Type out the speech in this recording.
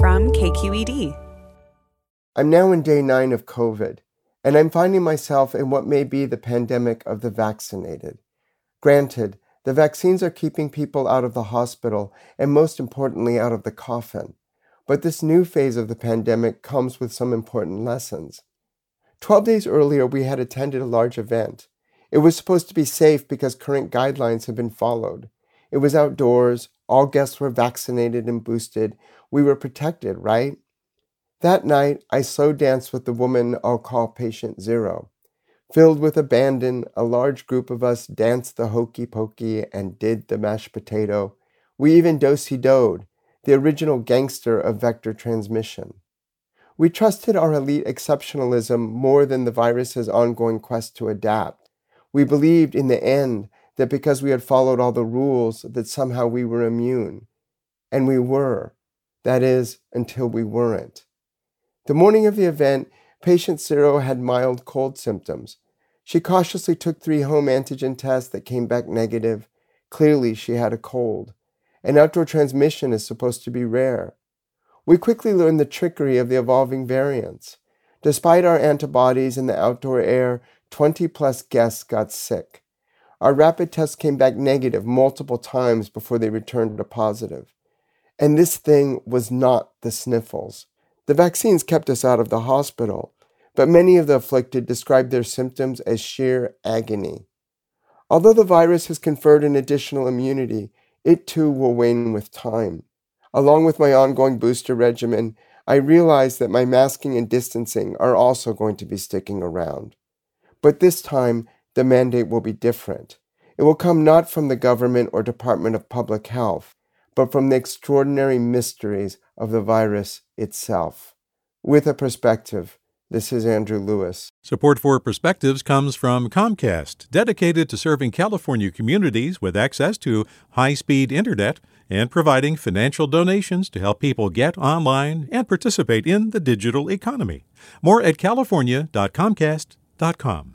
from KQED. I'm now in day nine of COVID, and I'm finding myself in what may be the pandemic of the vaccinated. Granted, the vaccines are keeping people out of the hospital and, most importantly, out of the coffin. But this new phase of the pandemic comes with some important lessons. Twelve days earlier, we had attended a large event. It was supposed to be safe because current guidelines had been followed. It was outdoors, all guests were vaccinated and boosted, we were protected, right? That night, I slow danced with the woman I'll call patient zero. Filled with abandon, a large group of us danced the hokey pokey and did the mashed potato. We even dosey doed, the original gangster of vector transmission. We trusted our elite exceptionalism more than the virus's ongoing quest to adapt. We believed in the end that because we had followed all the rules that somehow we were immune. And we were. That is, until we weren't. The morning of the event, patient Zero had mild cold symptoms. She cautiously took three home antigen tests that came back negative. Clearly, she had a cold. And outdoor transmission is supposed to be rare. We quickly learned the trickery of the evolving variants. Despite our antibodies in the outdoor air, 20 plus guests got sick. Our rapid tests came back negative multiple times before they returned to positive. And this thing was not the sniffles. The vaccines kept us out of the hospital, but many of the afflicted described their symptoms as sheer agony. Although the virus has conferred an additional immunity, it too will wane with time. Along with my ongoing booster regimen, I realize that my masking and distancing are also going to be sticking around. But this time, the mandate will be different. It will come not from the government or Department of Public Health, but from the extraordinary mysteries of the virus itself. With a perspective, this is Andrew Lewis. Support for Perspectives comes from Comcast, dedicated to serving California communities with access to high speed internet and providing financial donations to help people get online and participate in the digital economy. More at california.comcast.com.